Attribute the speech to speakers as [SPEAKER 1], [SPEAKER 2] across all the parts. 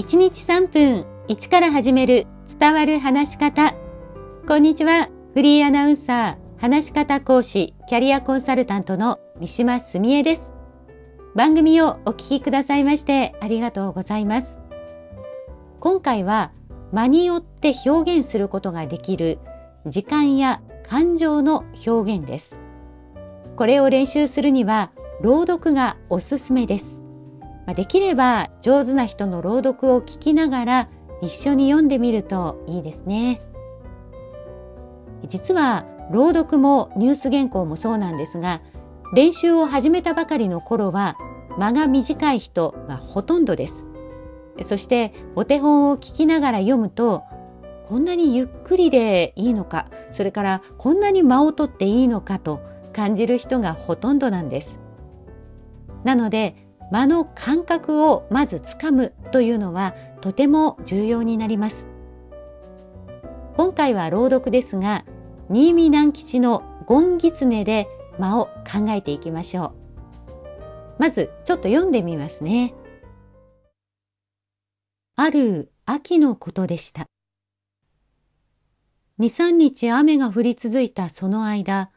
[SPEAKER 1] 1日3分1から始める伝わる話し方。こんにちは。フリーアナウンサー、話し方講師、キャリアコンサルタントの三島澄江です。番組をお聞きくださいましてありがとうございます。今回は間によって表現することができる時間や感情の表現です。これを練習するには朗読がおすすめです。できれば上手な人の朗読を聞きながら一緒に読んでみるといいですね。実は朗読もニュース原稿もそうなんですが練習を始めたばかりの頃は間が短い人がほとんどです。そしてお手本を聞きながら読むとこんなにゆっくりでいいのかそれからこんなに間を取っていいのかと感じる人がほとんどなんです。なので間の感覚をまずつかむというのはとても重要になります。今回は朗読ですが、新見南吉のゴンギツネで間を考えていきましょう。まずちょっと読んでみますね。ある秋のことでした。二三日雨が降り続いたその間、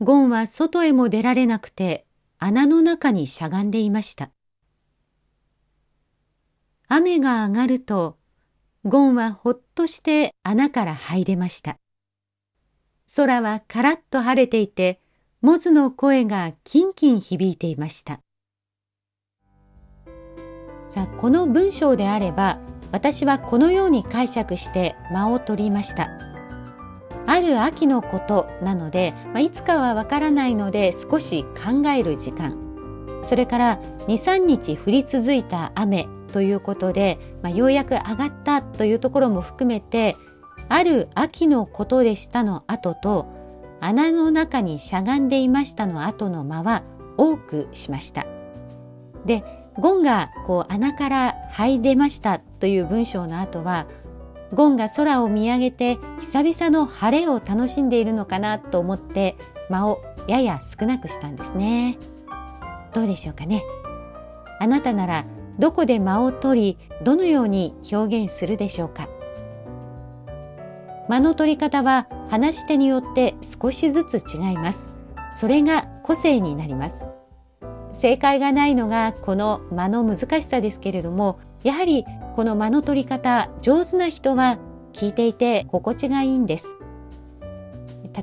[SPEAKER 1] ゴンは外へも出られなくて穴の中にしゃがんでいました。雨が上がると、ゴンはほっとして穴から這出ました。空はカラッと晴れていて、モズの声がキンキン響いていました。さあ、この文章であれば、私はこのように解釈して間を取りました。ある秋のことなので、まあ、いつかはわからないので少し考える時間それから23日降り続いた雨ということで、まあ、ようやく上がったというところも含めてある秋のことでしたの後と穴の中にしゃがんでいましたの後の間は多くしました。でゴンがこう穴から這い出ましたという文章の後はゴンが空を見上げて久々の晴れを楽しんでいるのかなと思って間をやや少なくしたんですね。どうでしょうかね。あなたならどこで間を取りどのように表現するでしょうか。間の取り方は話し手によって少しずつ違います。それが個性になります。正解がないのがこの間の難しさですけれどもやはりこの間の取り方上手な人は聞いていて心地がいいんです。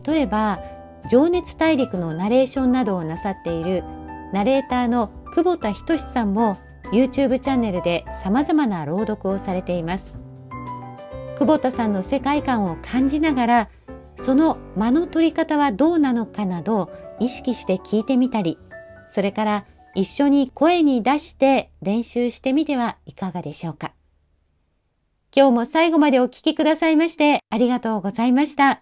[SPEAKER 1] 例えば情熱大陸のナレーションなどをなさっているナレーターの久保田仁さんも YouTube チャンネルで様々な朗読をされています。久保田さんの世界観を感じながらその間の取り方はどうなのかなど意識して聞いてみたりそれから一緒に声に出して練習してみてはいかがでしょうか。今日も最後までお聴きくださいましてありがとうございました。